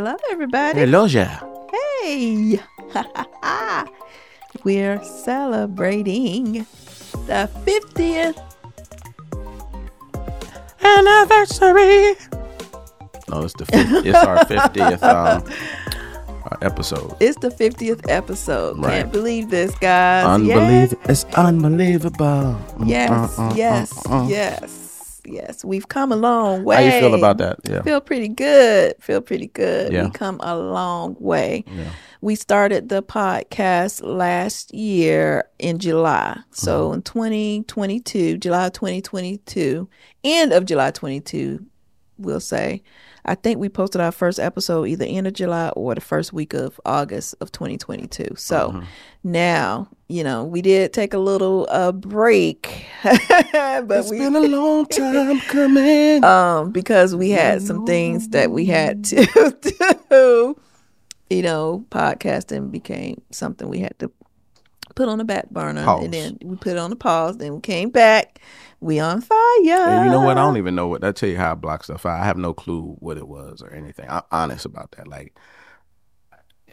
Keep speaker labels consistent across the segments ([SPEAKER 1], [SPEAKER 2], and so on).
[SPEAKER 1] Hello, everybody.
[SPEAKER 2] Hello, yeah.
[SPEAKER 1] Hey. We're celebrating the 50th.
[SPEAKER 2] Anniversary. No, it's the 50, it's our 50th um, uh, episode.
[SPEAKER 1] It's the 50th episode.
[SPEAKER 2] Right.
[SPEAKER 1] Can't believe this, guys.
[SPEAKER 2] Unbelievable. It's unbelievable.
[SPEAKER 1] Yes,
[SPEAKER 2] Uh, uh,
[SPEAKER 1] yes,
[SPEAKER 2] uh, uh.
[SPEAKER 1] yes, We've come a long way.
[SPEAKER 2] How you feel about that? Yeah.
[SPEAKER 1] Feel pretty good. Feel pretty good.
[SPEAKER 2] Yeah.
[SPEAKER 1] We come a long way.
[SPEAKER 2] Yeah.
[SPEAKER 1] We started the podcast last year in July. So
[SPEAKER 2] Mm-hmm.
[SPEAKER 1] in 2022, July 2022, end of July 22, we'll say. I think we posted our first episode either end of July or the first week of August of 2022. So
[SPEAKER 2] Mm-hmm.
[SPEAKER 1] now, you know, we did take a little uh, break, but
[SPEAKER 2] It's
[SPEAKER 1] we
[SPEAKER 2] been a long time coming.
[SPEAKER 1] um because we had some things that we had to do you know podcasting became something we had to put on the back burner
[SPEAKER 2] Pause.
[SPEAKER 1] and then we put it on the pause then we came back we on fire
[SPEAKER 2] And you know what? I don't even know what. I tell you how I block stuff out. I have no clue what it was or anything. I'm honest about that. Like,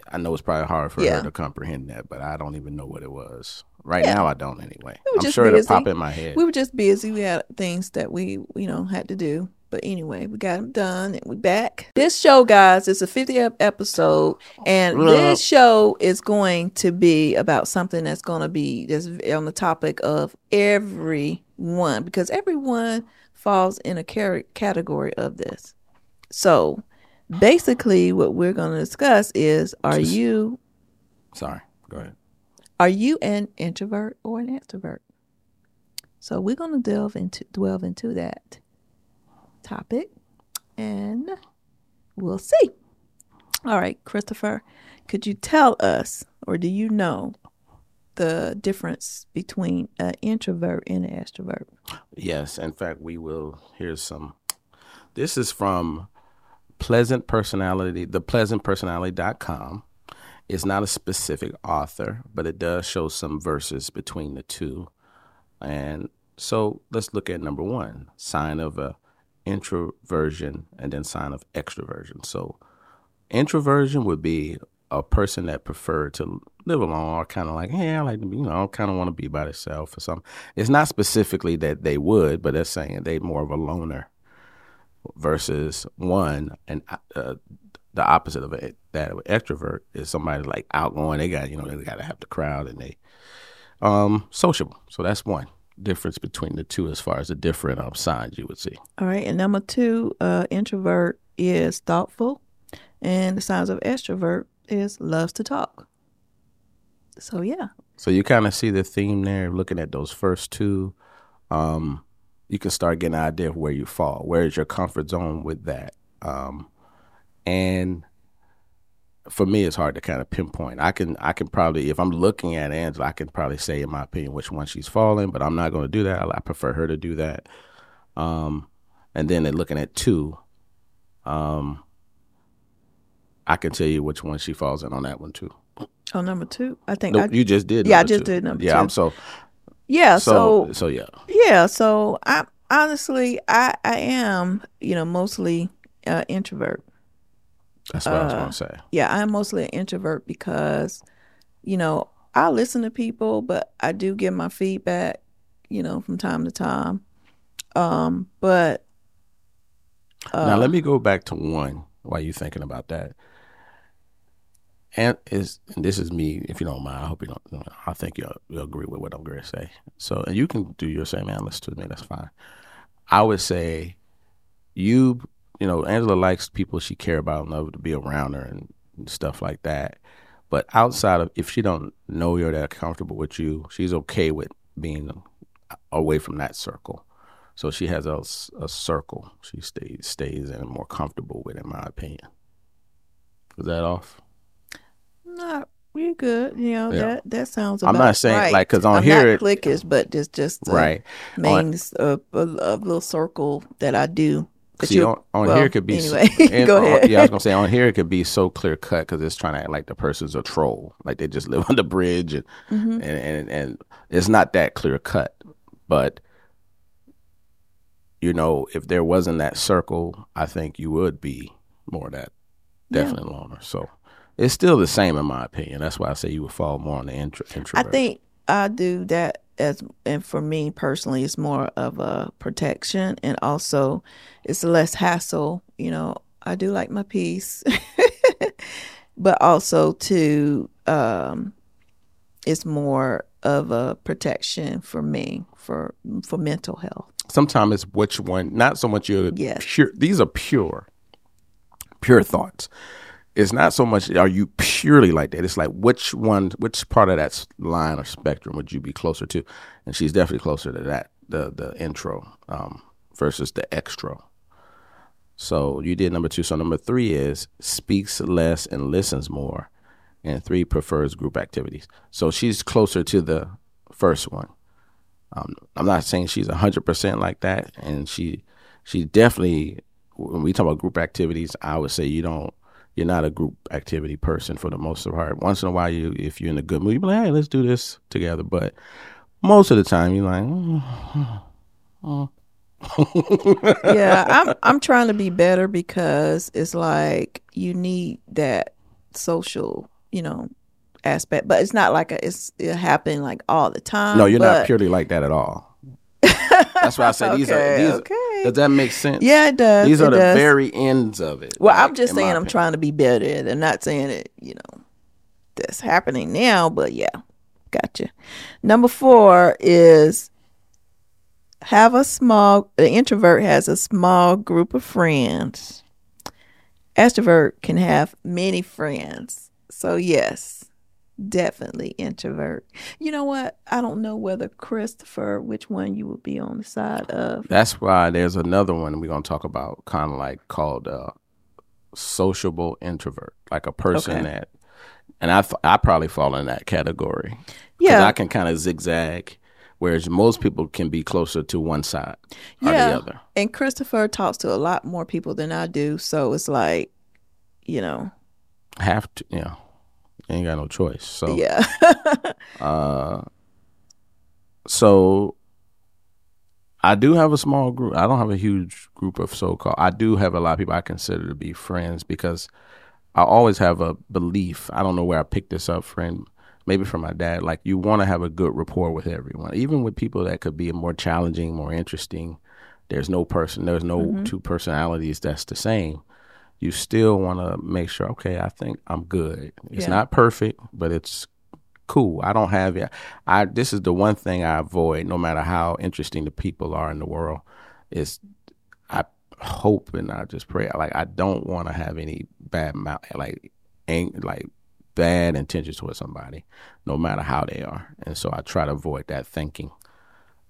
[SPEAKER 2] I know it's probably hard for
[SPEAKER 1] Yeah.
[SPEAKER 2] her to comprehend that, but I don't even know what it was. Right
[SPEAKER 1] Yeah.
[SPEAKER 2] now, I don't anyway.
[SPEAKER 1] We
[SPEAKER 2] I'm sure
[SPEAKER 1] busy.
[SPEAKER 2] it'll pop in my head.
[SPEAKER 1] we were just busy we had things that we you know had to do but anyway we got them done and we back this show guys is a 50th episode and this show is going to be about something that's going to be just on the topic of everyone because everyone falls in a category of this so basically what we're going to discuss is are
[SPEAKER 2] Just-
[SPEAKER 1] you
[SPEAKER 2] Sorry. Go ahead.
[SPEAKER 1] are you an introvert or an extrovert? So we're going to delve into delve into that topic, and we'll see. All right, Christopher, could you tell us, or do you know, the difference between an introvert and an extrovert?
[SPEAKER 2] Yes, in fact, we will. Here's some. This is from Pleasant Personality, the pleasantpersonality.com. It's not a specific author, but it does show some verses between the two. And so let's look at number one sign of a introversion and then sign of extroversion. So introversion would be a person that preferred to live alone or kind of like, hey, I like to be, you know, I kind of want to be by themselves or something. It's not specifically that they would, but they're saying they more of a loner versus one and uh, the opposite of it. That extrovert is somebody like outgoing. They got, you know, they got to have the crowd and they um sociable. So that's one difference between the two as far as the different um, signs you would see.
[SPEAKER 1] All right, and number two, uh, introvert is thoughtful, and the signs of extrovert is loves to talk. So yeah,
[SPEAKER 2] So you kind of see the theme there, looking at those first two. Um, you can start getting an idea of where you fall. Where is your comfort zone with that? Um, and for me, it's hard to kind of pinpoint. I can, I can probably, if I'm looking at Angela, I can probably say, in my opinion, which one she's falling. But I'm not going to do that. I prefer her to do that. Um, and then in looking at two, um, I can tell you which one she falls in on that one too.
[SPEAKER 1] oh number two, I think
[SPEAKER 2] No,
[SPEAKER 1] I,
[SPEAKER 2] you just did.
[SPEAKER 1] Yeah, I just
[SPEAKER 2] two.
[SPEAKER 1] did number
[SPEAKER 2] Yeah,
[SPEAKER 1] two.
[SPEAKER 2] I'm so
[SPEAKER 1] yeah.
[SPEAKER 2] so
[SPEAKER 1] so
[SPEAKER 2] so yeah.
[SPEAKER 1] Yeah, so I honestly I I am, you know, mostly uh, introvert.
[SPEAKER 2] That's what I was
[SPEAKER 1] Uh,
[SPEAKER 2] gonna say.
[SPEAKER 1] Yeah, I'm mostly an introvert because, you know, I listen to people, but I do get my feedback, you know, from time to time. Um, but uh,
[SPEAKER 2] now let me go back to one while you're thinking about that. And is and this is me, if you don't mind. I hope you don't. I think you'll, you'll agree with what I'm going to say. So, and you can do your same analysis to me. That's fine. I would say, you, you know, Angela likes people she care about and love to be around her and, and stuff like that. But outside of if she don't know you're that comfortable with you, she's okay with being away from that circle. So she has a, a circle she stays stays in and more comfortable with, in my opinion. Is that off?
[SPEAKER 1] not we good. You know
[SPEAKER 2] Yeah.
[SPEAKER 1] that that sounds.
[SPEAKER 2] I'm not saying,
[SPEAKER 1] right.
[SPEAKER 2] like, 'cause on
[SPEAKER 1] I'm
[SPEAKER 2] here
[SPEAKER 1] not
[SPEAKER 2] it-
[SPEAKER 1] cliquish, but just just uh,
[SPEAKER 2] right.
[SPEAKER 1] main a, a, a little circle that I do. But
[SPEAKER 2] See, on, on
[SPEAKER 1] well,
[SPEAKER 2] here it could be.
[SPEAKER 1] anyway.
[SPEAKER 2] and
[SPEAKER 1] Go
[SPEAKER 2] on-
[SPEAKER 1] ahead.
[SPEAKER 2] yeah, I was gonna say on here it could be so clear cut because it's trying to act like the person's a troll, like they just live on the bridge, and
[SPEAKER 1] Mm-hmm.
[SPEAKER 2] and, and and it's not that clear cut. But you know, if there wasn't that circle, I think you would be more that definitely loner. So it's still the same in my opinion. That's why I say you would fall more on the intro, introvert.
[SPEAKER 1] I think I do that as, and for me personally, it's more of a protection, and also it's less hassle. You know, I do like my peace, but also to um, it's more of a protection for me for for mental health.
[SPEAKER 2] sometimes it's which one. Not so much your
[SPEAKER 1] Yes.
[SPEAKER 2] pure. These are pure, pure thoughts. It's not so much are you purely like that. It's like which one, which part of that line or spectrum would you be closer to? And she's definitely closer to that, the the intro um, versus the extro. So you did number two. So number three is speaks less and listens more, and three prefers group activities. So she's closer to the first one. Um, I'm not saying she's hundred percent like that, and she she definitely when we talk about group activities, I would say you don't you're not a group activity person for the most of part. Once in a while, you if you're in a good mood, you be like, hey, let's do this together. But most of the time, you're like, mm,
[SPEAKER 1] yeah, I'm I'm trying to be better because it's like you need that social, you know, aspect. But it's not like a, it's it happening like all the time.
[SPEAKER 2] no, you're not purely like that at all. That's why I say these are
[SPEAKER 1] Okay,
[SPEAKER 2] these.
[SPEAKER 1] okay.
[SPEAKER 2] Does that make sense?
[SPEAKER 1] Yeah, it does.
[SPEAKER 2] These
[SPEAKER 1] it
[SPEAKER 2] are the
[SPEAKER 1] does.
[SPEAKER 2] very ends of it.
[SPEAKER 1] Well,
[SPEAKER 2] like,
[SPEAKER 1] I'm just saying I'm
[SPEAKER 2] opinion.
[SPEAKER 1] trying to be better. I'm not saying it, you know, that's happening now, but yeah, gotcha. Number four is have a small, the introvert has a small group of friends. Extrovert can have many friends. So, yes, definitely introvert. You know what? I don't know whether Christopher, which one you would be on the side of.
[SPEAKER 2] That's why there's another one we're gonna talk about, kind of like called uh, sociable introvert, like a person
[SPEAKER 1] Okay.
[SPEAKER 2] that, and I I probably fall in that category.
[SPEAKER 1] Yeah.
[SPEAKER 2] I can kind of zigzag, whereas most people can be closer to one side or
[SPEAKER 1] Yeah.
[SPEAKER 2] the other.
[SPEAKER 1] And Christopher talks to a lot more people than I do, so it's like, you know,
[SPEAKER 2] Have to, you know, you ain't got no choice. So
[SPEAKER 1] yeah.
[SPEAKER 2] Uh, so I do have a small group. I don't have a huge group of so called. I do have a lot of people I consider to be friends because I always have a belief. I don't know where I picked this up, friend. Maybe from my dad. Like you want to have a good rapport with everyone, even with people that could be more challenging, more interesting. There's no person. There's no two personalities that's the same. You still want to make sure. Okay, I think I'm good. It's
[SPEAKER 1] Yeah.
[SPEAKER 2] not perfect, but it's cool. I don't have it. I this is the one thing I avoid, no matter how interesting the people are in the world. Is I hope and I just pray. Like I don't want to have any bad mouth, like ain't like bad intentions towards somebody, no matter how they are. And so I try to avoid that thinking.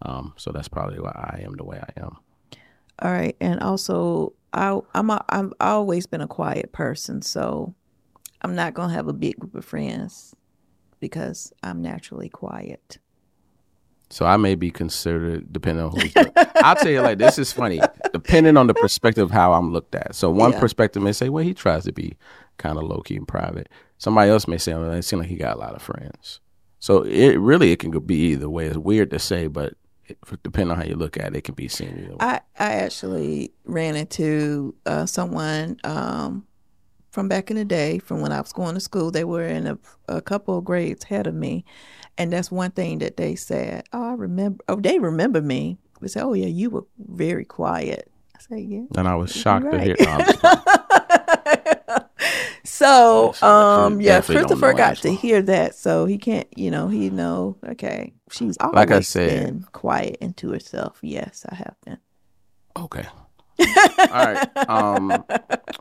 [SPEAKER 2] Um, so that's probably why I am the way I am.
[SPEAKER 1] All right, and also I I'm a, I've always been a quiet person, so I'm not gonna have a big group of friends because I'm naturally quiet.
[SPEAKER 2] So I may be considered, depending on who. I'll tell you like this is funny, depending on the perspective of how I'm looked at. So one
[SPEAKER 1] Yeah.
[SPEAKER 2] perspective may say, well, he tries to be kind of low key and private. Somebody else may say, well, it seems like he got a lot of friends. So it really it can be either way. It's weird to say, but depending on how you look at it, it can be seen either way.
[SPEAKER 1] I I actually ran into uh, someone um, from back in the day, from when I was going to school. They were in a, a couple of grades ahead of me, and that's one thing that they said. Oh, I remember. Oh, they remember me. They said, "Oh yeah, you were very quiet." I said, "Yeah."
[SPEAKER 2] and I was shocked to hear. No, I'm just playing.
[SPEAKER 1] so um yeah christopher got to hear that so he can't you know he know okay she's always
[SPEAKER 2] Like I said-
[SPEAKER 1] been quiet into herself yes i have been
[SPEAKER 2] Okay. All right. Um,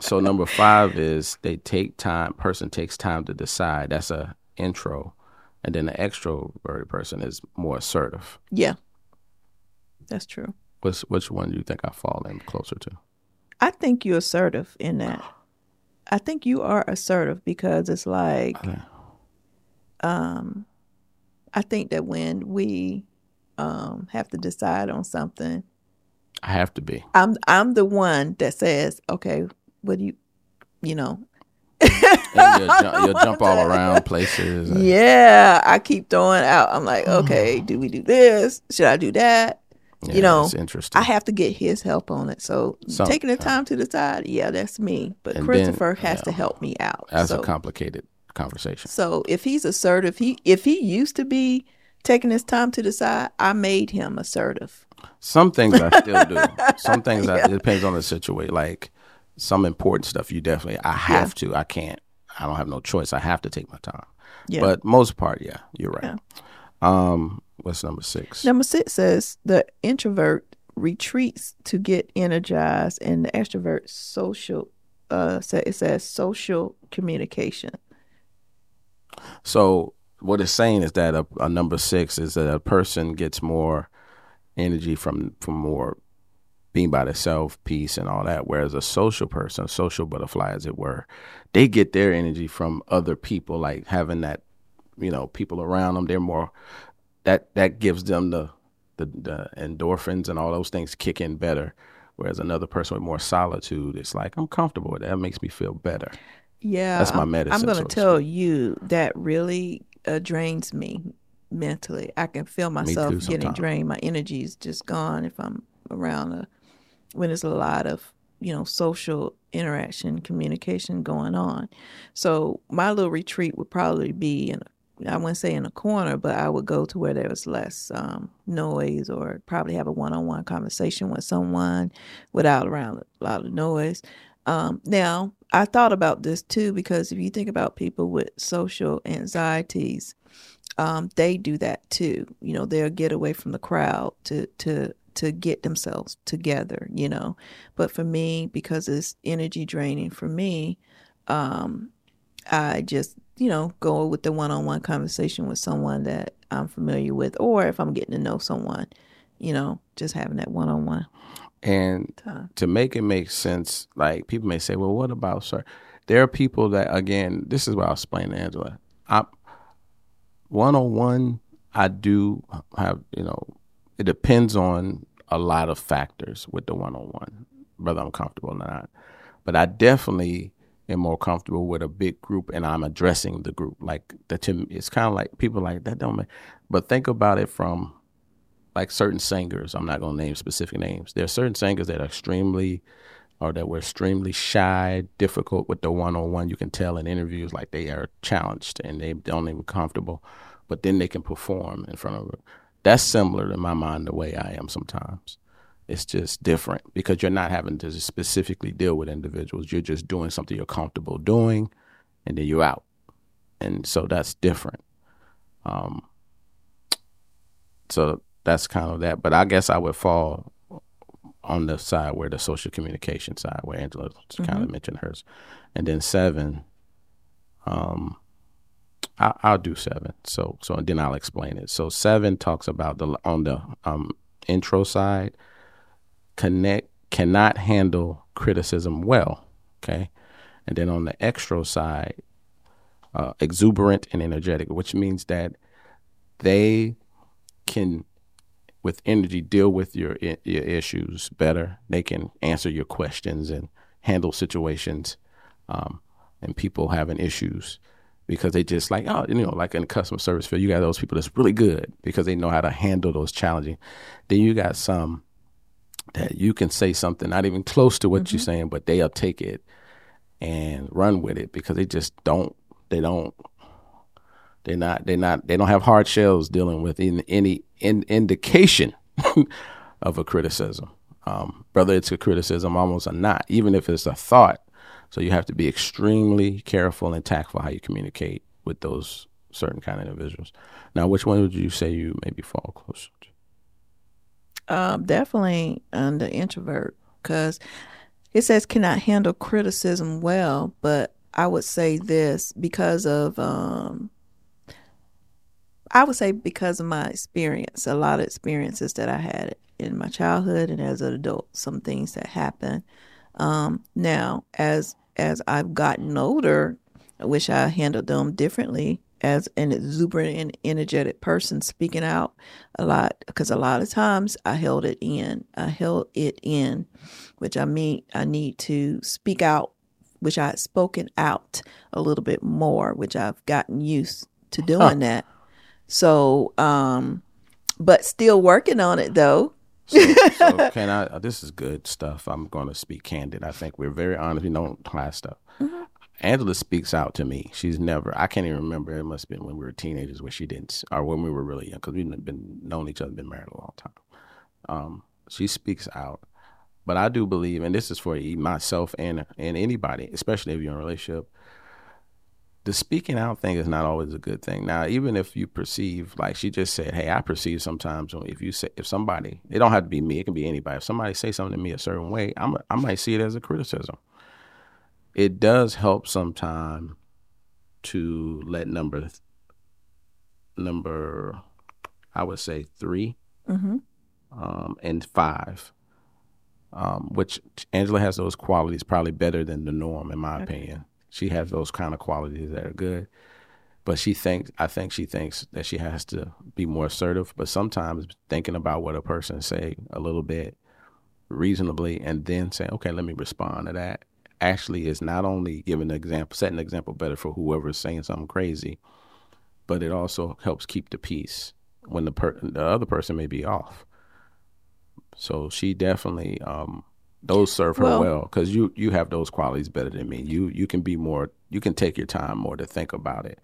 [SPEAKER 2] so number five is they take time. Person takes time to decide. That's a intro, and then the extroverted person is more assertive.
[SPEAKER 1] yeah that's true
[SPEAKER 2] Which which one do you think I fall in closer to?
[SPEAKER 1] i think you're assertive in that i think you are assertive because it's like um i think that when we um have to decide on something
[SPEAKER 2] I have to be.
[SPEAKER 1] i'm i'm the one that says okay what do you you know
[SPEAKER 2] And you'll, jump, you'll jump all around places. and-
[SPEAKER 1] Yeah, I keep throwing out. I'm like, okay, do we do this? Should I do that?
[SPEAKER 2] Yeah,
[SPEAKER 1] you know,
[SPEAKER 2] interesting.
[SPEAKER 1] I have to get his help on it. So
[SPEAKER 2] Some-
[SPEAKER 1] taking the time to decide, yeah, that's me. But
[SPEAKER 2] And then-
[SPEAKER 1] Christopher has
[SPEAKER 2] yeah.
[SPEAKER 1] to help me out.
[SPEAKER 2] That's
[SPEAKER 1] so,
[SPEAKER 2] a complicated conversation.
[SPEAKER 1] so if he's assertive, he if he used to be taking his time to decide, I made him assertive.
[SPEAKER 2] Some things I still do. Some things I, it depends on the situation. Like some important stuff, you definitely I have to. I can't. I don't have no choice. I have to take my time.
[SPEAKER 1] Yeah.
[SPEAKER 2] But most part, yeah, you're right. Um, what's number six?
[SPEAKER 1] Number six says the introvert retreats to get energized, and the extrovert social. Uh, it says social communication.
[SPEAKER 2] So what it's saying is that a, a number six is that a person gets more energy from from more being by themselves, peace, and all that. Whereas a social person, a social butterfly, as it were, they get their energy from other people, like having that, you know, people around them. They're more that that gives them the the, the endorphins and all those things kick in better. Whereas another person with more solitude, it's like I'm comfortable with that. That makes me feel better.
[SPEAKER 1] Yeah,
[SPEAKER 2] That's my
[SPEAKER 1] I'm-
[SPEAKER 2] medicine,
[SPEAKER 1] I'm going to
[SPEAKER 2] to
[SPEAKER 1] tell you that really uh, drains me mentally. I can feel myself getting
[SPEAKER 2] sometimes.
[SPEAKER 1] drained. My energy is just gone if I'm around a when there's a lot of you know social interaction, communication going on. So my little retreat would probably be in. I wouldn't say in a corner, but I would go to where there was less um, noise, or probably have a one-on-one conversation with someone without around a lot of noise. Um, now, I thought about this too because if you think about people with social anxieties, um, they do that too. You know, they'll get away from the crowd to to to get themselves together. You know, but for me, because it's energy draining for me, um, I just you know go with the one-on-one conversation with someone that I'm familiar with, or if I'm getting to know someone, you know, just having that one-on-one
[SPEAKER 2] And to make it make sense, like people may say, well, what about sir? There are people that, again, this is what I'll explain to Angela. I, one on one, I do have, you know, it depends on a lot of factors with the one on one, whether I'm comfortable or not. But I definitely am more comfortable with a big group and I'm addressing the group. Like that to me, it's kind of like people like that don't make, but think about it from like certain singers. I'm not going to name specific names. There are certain singers that are extremely, or that were extremely shy, difficult with the one-on-one. You can tell in interviews like they are challenged and they don't even comfortable, but then they can perform in front of. That's similar in my mind the way I am sometimes. It's just different because you're not having to specifically deal with individuals. You're just doing something you're comfortable doing, and then you're out, and so that's different. Um, so that's kind of that. But I guess I would fall on the side where the social communication side, where Angela kind of mentioned hers, and then seven. Um, I, I'll do seven. So so then I'll explain it. So seven talks about the on the um intro side, connect cannot handle criticism well. Okay, and then on the extro side, uh, exuberant and energetic, which means that they can with energy deal with your your issues better. They can answer your questions and handle situations, um, and people having issues because they just like oh you know like in the customer service field you got those people that's really good because they know how to handle those challenging. Then you got some that you can say something not even close to what you're saying, but they'll take it and run with it because they just don't they don't they're not they're not they don't have hard shells dealing with in, any in, indication of a criticism. Um, whether it's a criticism almost or not, even if it's a thought. So you have to be extremely careful and tactful how you communicate with those certain kind of individuals. Now, which one would you say you maybe fall closer to?
[SPEAKER 1] Um, definitely on the introvert because it says cannot handle criticism well, but I would say this because of um, I would say because of my experience, a lot of experiences that I had in my childhood and as an adult, some things that happen. Um, now, as as I've gotten older, I wish I handled them differently as an exuberant and energetic person speaking out a lot because a lot of times I held it in. I held it in, which I mean I need to speak out, which I had spoken out a little bit more, which I've gotten used to doing that. So, um, but still working on it though.
[SPEAKER 2] So, so can I? uh, This is good stuff. I'm going to speak candid. I think we're very honest. We don't hide stuff. Angela speaks out to me. She's never. I can't even remember. It must have been when we were teenagers where she didn't, or when we were really young, because we've been known each other, been married a long time. Um, she speaks out, but I do believe, and this is for myself and and anybody, especially if you're in a relationship. The speaking out thing is not always a good thing. Now, even if you perceive, like she just said, "Hey, I perceive sometimes when- if you say if somebody, it don't have to be me, it can be anybody. If somebody say something to me a certain way, I'm I might see it as a criticism. It does help sometimes to let number number, I would say 3 um, and five, um, which Angela has those qualities probably better than the norm, in my opinion. She has those kind of qualities that are good, but she thinks I think she thinks that she has to be more assertive. But sometimes thinking about what a person say a little bit reasonably, and then saying, "Okay, let me respond to that." Actually, is not only giving an example, setting an example better for whoever is saying something crazy, but it also helps keep the peace when the per- the other person may be off. So she definitely um, those serve her
[SPEAKER 1] Well-
[SPEAKER 2] well because you you have those qualities better than me. You you can be more you can take your time more to think about it.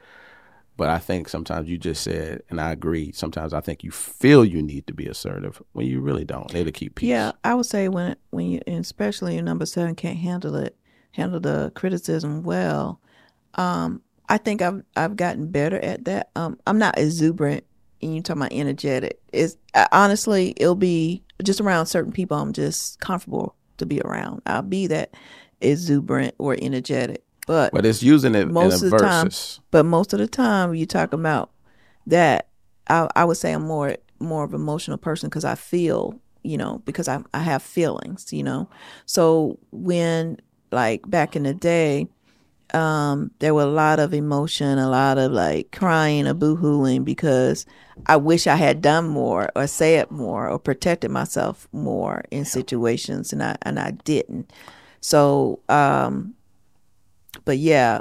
[SPEAKER 2] But I think sometimes you just said, and I agree. Sometimes I think you feel you need to be assertive when you really don't. It'll keep peace.
[SPEAKER 1] Yeah, I would say when when you, especially your number seven, can't handle it, handle the criticism well. Um, I think I've I've gotten better at that. Um, I'm not exuberant, and you talking about energetic. Is honestly, it'll be just around certain people. I'm just comfortable to be around. I'll be that exuberant or energetic, but
[SPEAKER 2] But it's using it
[SPEAKER 1] most
[SPEAKER 2] in
[SPEAKER 1] of the time, but most of the time you talk about that, I, I would say I'm more more of an emotional person because I feel, you know, because I I have feelings, you know. So when like back in the day, um, there were a lot of emotion, a lot of like crying or boohooing because I wish I had done more or said more or protected myself more in situations, and I and I didn't. So, um, but yeah,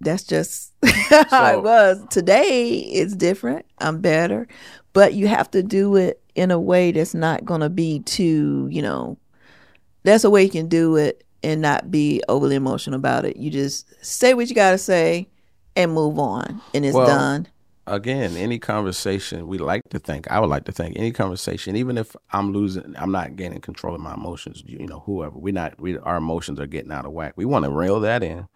[SPEAKER 1] that's just how
[SPEAKER 2] So-
[SPEAKER 1] it was. Today it's different. I'm better, but you have to do it in a way that's not going to be too, you know. That's a way you can do it and not be overly emotional about it. You just say what you got to say and move on, and it's
[SPEAKER 2] Well,
[SPEAKER 1] done.
[SPEAKER 2] again, any conversation we like to think, I would like to think any conversation, even if I'm losing, I'm not gaining control of my emotions. You know, whoever we're not, we our emotions are getting out of whack. We want to rail that in,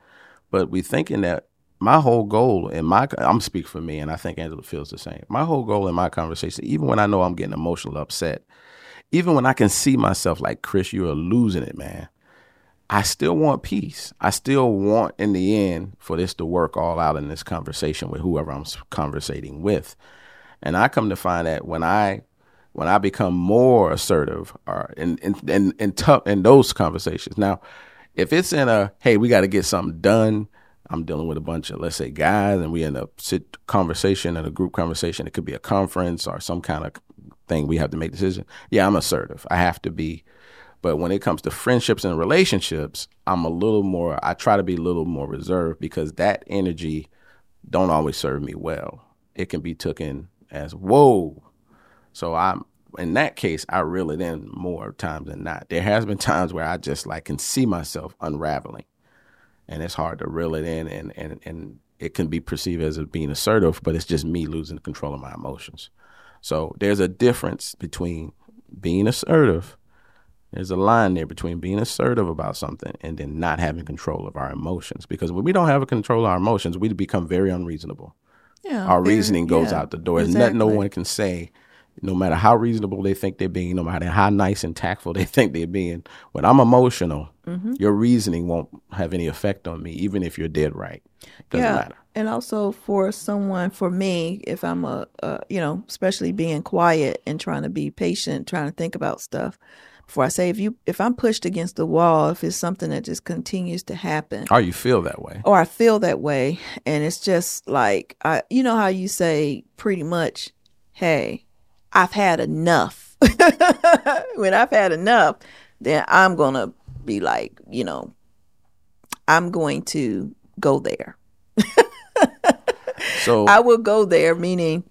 [SPEAKER 2] but we thinking that my whole goal in my, I'm speak for me, and I think Angela feels the same. My whole goal in my conversation, even when I know I'm getting emotional, upset, even when I can see myself like Chris, you are losing it, man. I still want peace. I still want, in the end, for this to work all out in this conversation with whoever I'm conversating with. And I come to find that when I when I become more assertive or in in in, in, tough, in those conversations. Now, if it's in a hey, we got to get something done. I'm dealing with a bunch of let's say guys, and we in a sit conversation and a group conversation. It could be a conference or some kind of thing we have to make decision. Yeah, I'm assertive. I have to be. But when it comes to friendships and relationships, I'm a little more. I try to be a little more reserved because that energy don't always serve me well. It can be taken as whoa. So I'm in that case, I reel it in more times than not. There has been times where I just like can see myself unraveling, and it's hard to reel it in, and and and it can be perceived as being assertive, but it's just me losing control of my emotions. So there's a difference between being assertive. There's a line there between being assertive about something and then not having control of our emotions. Because when we don't have a control of our emotions, we become very unreasonable
[SPEAKER 1] Yeah,
[SPEAKER 2] our
[SPEAKER 1] very-
[SPEAKER 2] reasoning goes
[SPEAKER 1] yeah,
[SPEAKER 2] out the door. There's nothing no one can say, no matter how reasonable they think they're being, no matter how nice and tactful they think they're being. When I'm emotional,
[SPEAKER 1] Mm-hmm.
[SPEAKER 2] your reasoning won't have any effect on me, even if you're dead right. Doesn't
[SPEAKER 1] yeah,
[SPEAKER 2] matter.
[SPEAKER 1] and also for someone, for me, if I'm a, uh, you know, especially being quiet and trying to be patient, trying to think about stuff before I say, if you, if I'm pushed against the wall, if it's something that just continues to happen,
[SPEAKER 2] Or you feel that way.
[SPEAKER 1] or I feel that way, and it's just like, I, you know how you say pretty much, hey, I've had enough. when I've had enough, then I'm gonna be like, you know, I'm going to go there.
[SPEAKER 2] So
[SPEAKER 1] I will go there, meaning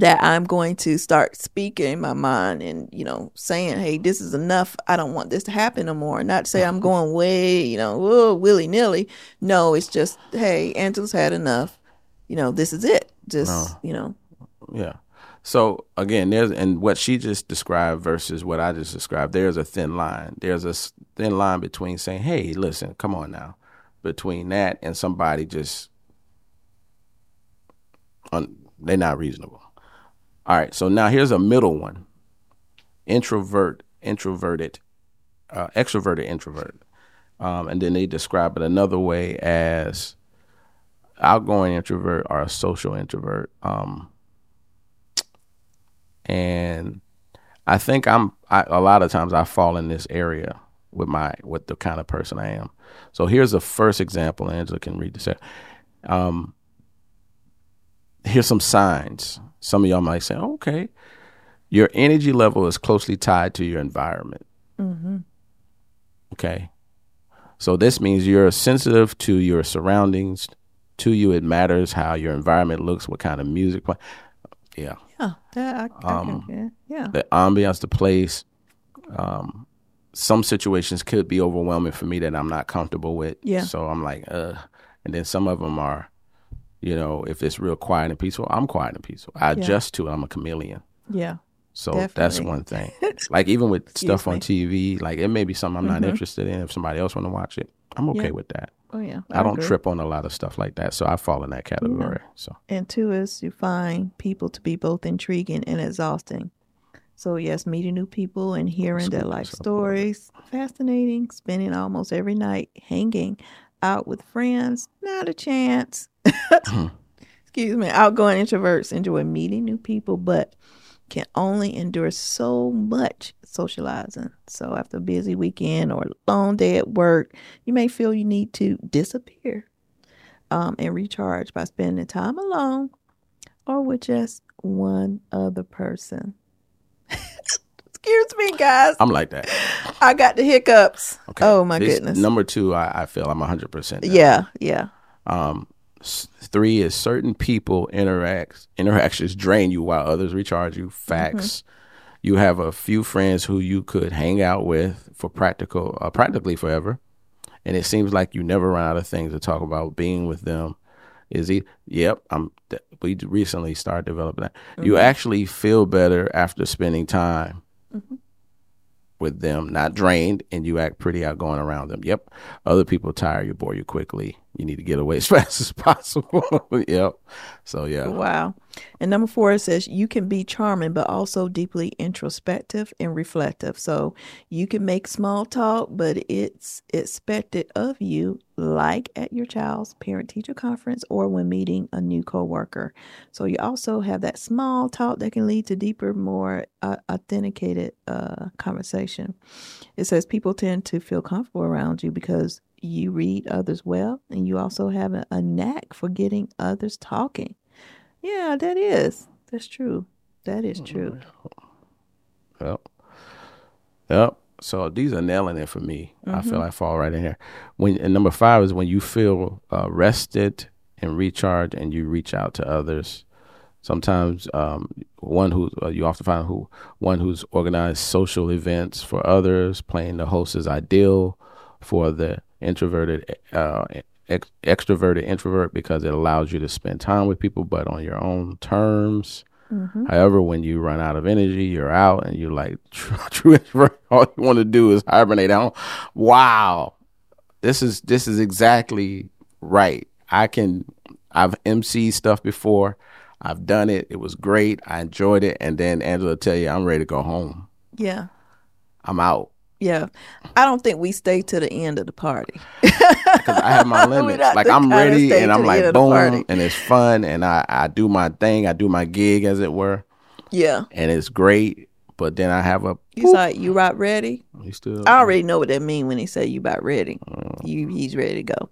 [SPEAKER 1] that I'm going to start speaking my mind and, you know, saying, hey, this is enough. I don't want this to happen no more. Not to say I'm mm-hmm. going way, you know, willy nilly. No, it's just, hey, Angela's had enough. You know, this is it. Just, you know.
[SPEAKER 2] Yeah. So again, there's and what she just described versus what I just described. There's a thin line. There's a thin line between saying, "Hey, listen, come on now," between that and somebody just un, they're not reasonable. All right. So now here's a middle one: introvert, introverted, uh, extroverted, introvert. um, and then they describe it another way as outgoing introvert or a social introvert. Um, and I think I'm I, a lot of times I fall in this area with my with the kind of person I am. So here's the first example. Angela can read this. Um, here's some signs. Some of y'all might say, "Okay, your energy level is closely tied to your environment."
[SPEAKER 1] Mm-hmm.
[SPEAKER 2] Okay, so this means you're sensitive to your surroundings. To you, it matters how your environment looks, what kind of music. Yeah,
[SPEAKER 1] Yeah. That, I, I
[SPEAKER 2] Um,
[SPEAKER 1] can, yeah. yeah.
[SPEAKER 2] the ambiance, the place. Um, some situations could be overwhelming for me that I'm not comfortable with.
[SPEAKER 1] Yeah.
[SPEAKER 2] So I'm like, uh, and then some of them are, you know, if it's real quiet and peaceful, I'm quiet and peaceful. I adjust to it. I'm a chameleon.
[SPEAKER 1] Yeah.
[SPEAKER 2] So that's one thing. Like even with stuff on TV, like it may be something I'm not
[SPEAKER 1] Mhm.
[SPEAKER 2] interested in. If somebody else want to watch it, I'm okay
[SPEAKER 1] Yeah.
[SPEAKER 2] with that.
[SPEAKER 1] Oh, yeah.
[SPEAKER 2] I, don't
[SPEAKER 1] agree.
[SPEAKER 2] trip on a lot of stuff like that. So I fall in that category. So
[SPEAKER 1] And two is you find people to be both intriguing and exhausting. So yes, meeting new people and hearing their life
[SPEAKER 2] So-
[SPEAKER 1] stories, fascinating. Spending almost every night hanging out with friends, not a chance. Excuse me. Outgoing introverts enjoy meeting new people, but can only endure so much socializing. So after a busy weekend or a long day at work, you may feel you need to disappear um, and recharge by spending time alone or with just one other person. Excuse me, guys.
[SPEAKER 2] I'm like that.
[SPEAKER 1] I got the hiccups.
[SPEAKER 2] Okay.
[SPEAKER 1] Oh my
[SPEAKER 2] This-
[SPEAKER 1] goodness.
[SPEAKER 2] Number two, I, I feel I'm 100. percent
[SPEAKER 1] yeah, yeah.
[SPEAKER 2] Um, three is certain people interacts interactions drain you while others recharge you. Facts. Mm-hmm. You have a few friends who you could hang out with for practical, uh, practically forever, and it seems like you never run out of things to talk about. Being with them is he? Yep, I'm. th- We recently started developing that. You mm-hmm. actually feel better after spending time mm-hmm. with them, not drained, and you act pretty outgoing around them. Yep. Other people tire you, bore you quickly. You need to get away as fast as possible. yep. So yeah.
[SPEAKER 1] Wow. And number four it says you can be charming, but also deeply introspective and reflective. So you can make small talk, but it's expected of you, like at your child's parent teacher conference or when meeting a new coworker. So you also have that small talk that can lead to deeper, more uh, authenticated uh, conversation. It says people tend to feel comfortable around you because you read others well and you also have a, a knack for getting others talking. Yeah, that is. That's true. That is true.
[SPEAKER 2] Yep. Yep. So these are nailing it for me. I feel I fall right in here. When and number five is when you feel uh, rested and recharged, and you reach out to others. Sometimes um, one who uh, you often find who one who's organized social events for others, playing the host is ideal for the introverted, uh, ex- extroverted introvert because it allows you to spend time with people, but on your own terms. However, when you run out of energy, you're out and you're like true, true introvert. All you want to do is hibernate out. Wow, this is this is exactly right. I can. I've MC stuff before. I've done it. It was great. I enjoyed it. And then Angela tell you, I'm ready to go home.
[SPEAKER 1] Yeah.
[SPEAKER 2] I'm out
[SPEAKER 1] Yeah. I don't think we stay to the end of the party.
[SPEAKER 2] because I have my limits. Like I'm ready, and I'm like
[SPEAKER 1] end of the
[SPEAKER 2] boom, and it's fun, and I I do my thing. I do my gig, as it were,
[SPEAKER 1] Yeah.
[SPEAKER 2] and it's great. But then I have a.
[SPEAKER 1] He's like, you about ready?
[SPEAKER 2] You still.
[SPEAKER 1] I already know what that mean when he say you about ready. Mm. You he's ready to go.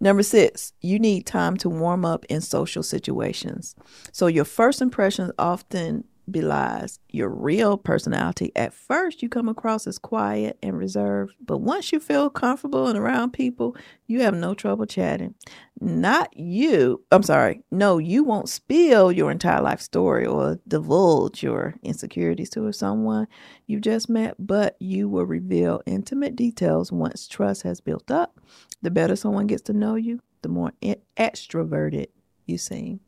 [SPEAKER 1] Number six, you need time to warm up in social situations. So your first impressions often belies your real personality. At first, you come across as quiet and reserved, but once you feel comfortable and around people, you have no trouble chatting. Not you, I'm sorry, no, you won't spill your entire life story or divulge your insecurities to someone you just met, but you will reveal intimate details once trust has built up. The better someone gets to know you, the more extroverted you seem.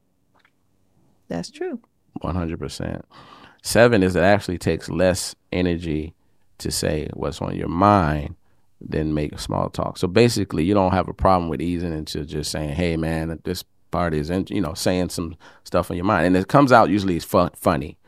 [SPEAKER 1] That's true.
[SPEAKER 2] 100%. Seven is it actually takes less energy to say what's on your mind than make small talk. So basically, you don't have a problem with easing into just saying, "Hey, man, this part is," in, you know, saying some stuff on your mind, and it comes out usually it's fun, funny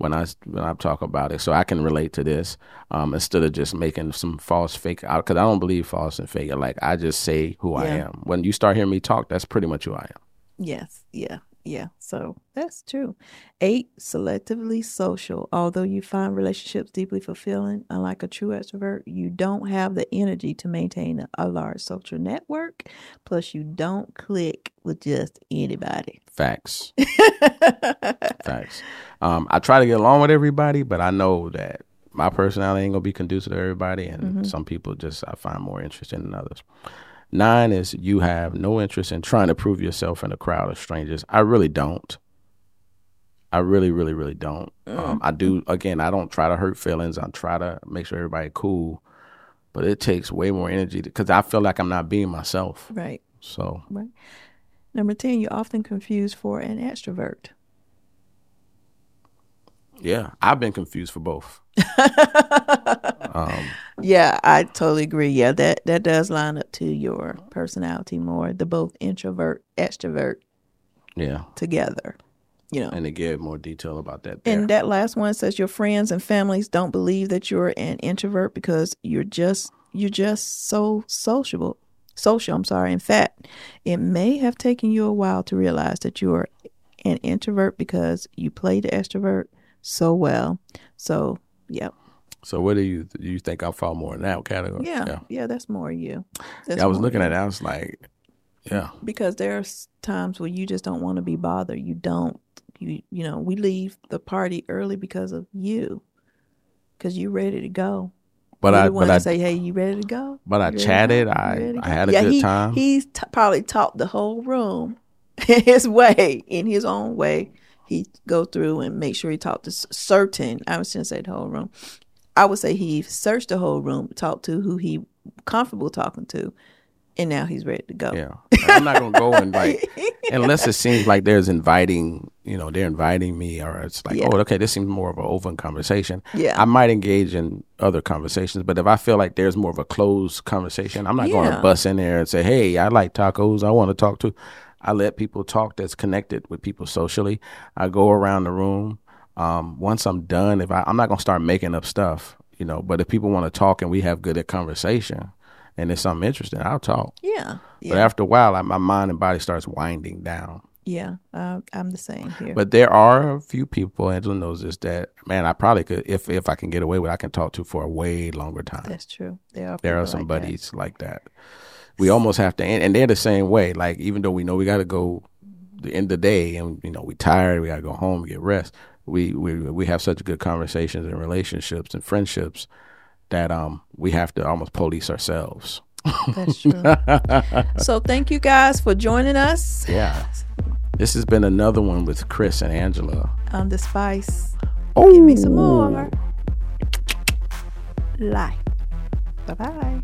[SPEAKER 2] when I when I talk about it. So I can relate to this um, instead of just making some false fake out because I don't believe false and fake. Like I just say who yeah. I am. When you start hearing me talk, that's pretty much who I am.
[SPEAKER 1] Yes. Yeah. Yeah, so that's true. Eight, selectively social. Although you find relationships deeply fulfilling, unlike a true extrovert, you don't have the energy to maintain a large social network. Plus, you don't click with just anybody.
[SPEAKER 2] Facts. Facts. Um, I try to get along with everybody, but I know that my personality ain't gonna be conducive to everybody, and mm-hmm. some people just I find more interesting than others. Nine is you have no interest in trying to prove yourself in a crowd of strangers. I really don't. I really, really, really don't. Mm. Um, I do. Again, I don't try to hurt feelings. I try to make sure everybody cool, but it takes way more energy because I feel like I'm not being myself.
[SPEAKER 1] Right.
[SPEAKER 2] So.
[SPEAKER 1] Right. Number ten, you're often confused for an extrovert.
[SPEAKER 2] Yeah, I've been confused for both.
[SPEAKER 1] um, yeah, I totally agree. Yeah, that that does line up to your personality more. The both introvert, extrovert.
[SPEAKER 2] Yeah.
[SPEAKER 1] Together. You know.
[SPEAKER 2] And to give more detail about that.
[SPEAKER 1] There. And that last one says your friends and families don't believe that you're an introvert because you're just you're just so sociable. Social, I'm sorry. In fact, it may have taken you a while to realize that you're an introvert because you play the extrovert so well. So, yep.
[SPEAKER 2] So what do you do you think I fall more in that category?
[SPEAKER 1] Yeah, yeah, yeah that's more you. That's
[SPEAKER 2] yeah, I was looking you. at it. I was like, yeah,
[SPEAKER 1] because there's times where you just don't want to be bothered. You don't. You you know we leave the party early because of you, because you're ready to go.
[SPEAKER 2] But I
[SPEAKER 1] but
[SPEAKER 2] I
[SPEAKER 1] say, hey, you ready to go?
[SPEAKER 2] But I chatted. I I had a
[SPEAKER 1] yeah,
[SPEAKER 2] good
[SPEAKER 1] he,
[SPEAKER 2] time.
[SPEAKER 1] He's t- probably taught the whole room his way in his own way he go through and make sure he talked to certain. I was going to say the whole room. I would say he searched the whole room, talked to who he comfortable talking to, and now he's ready to go.
[SPEAKER 2] Yeah, I'm not gonna go and like unless it seems like there's inviting, you know, they're inviting me, or it's like, yeah. oh, okay, this seems more of an open conversation.
[SPEAKER 1] Yeah,
[SPEAKER 2] I might engage in other conversations, but if I feel like there's more of a closed conversation, I'm not yeah. going to bust in there and say, hey, I like tacos, I want to talk to. I let people talk that's connected with people socially. I go around the room. Um, once I'm done, if I, I'm not gonna start making up stuff, you know. But if people want to talk and we have good at conversation, and it's something interesting, I'll talk.
[SPEAKER 1] Yeah. yeah.
[SPEAKER 2] But after a while, I, my mind and body starts winding down.
[SPEAKER 1] Yeah, uh, I'm the same here.
[SPEAKER 2] But there are a few people, Angela knows this, that man, I probably could, if if I can get away with, I can talk to for a way longer time.
[SPEAKER 1] That's true. There are
[SPEAKER 2] there are some
[SPEAKER 1] like
[SPEAKER 2] buddies
[SPEAKER 1] that.
[SPEAKER 2] like that we almost have to end, and they're the same way. Like even though we know we got to go the end of the day, and you know we tired, we got to go home, get rest. We we we have such good conversations and relationships and friendships that um we have to almost police ourselves.
[SPEAKER 1] That's true. so thank you guys for joining us.
[SPEAKER 2] Yeah. This has been another one with Chris and Angela.
[SPEAKER 1] On the spice. Oh. Give me some more. Life. Bye bye.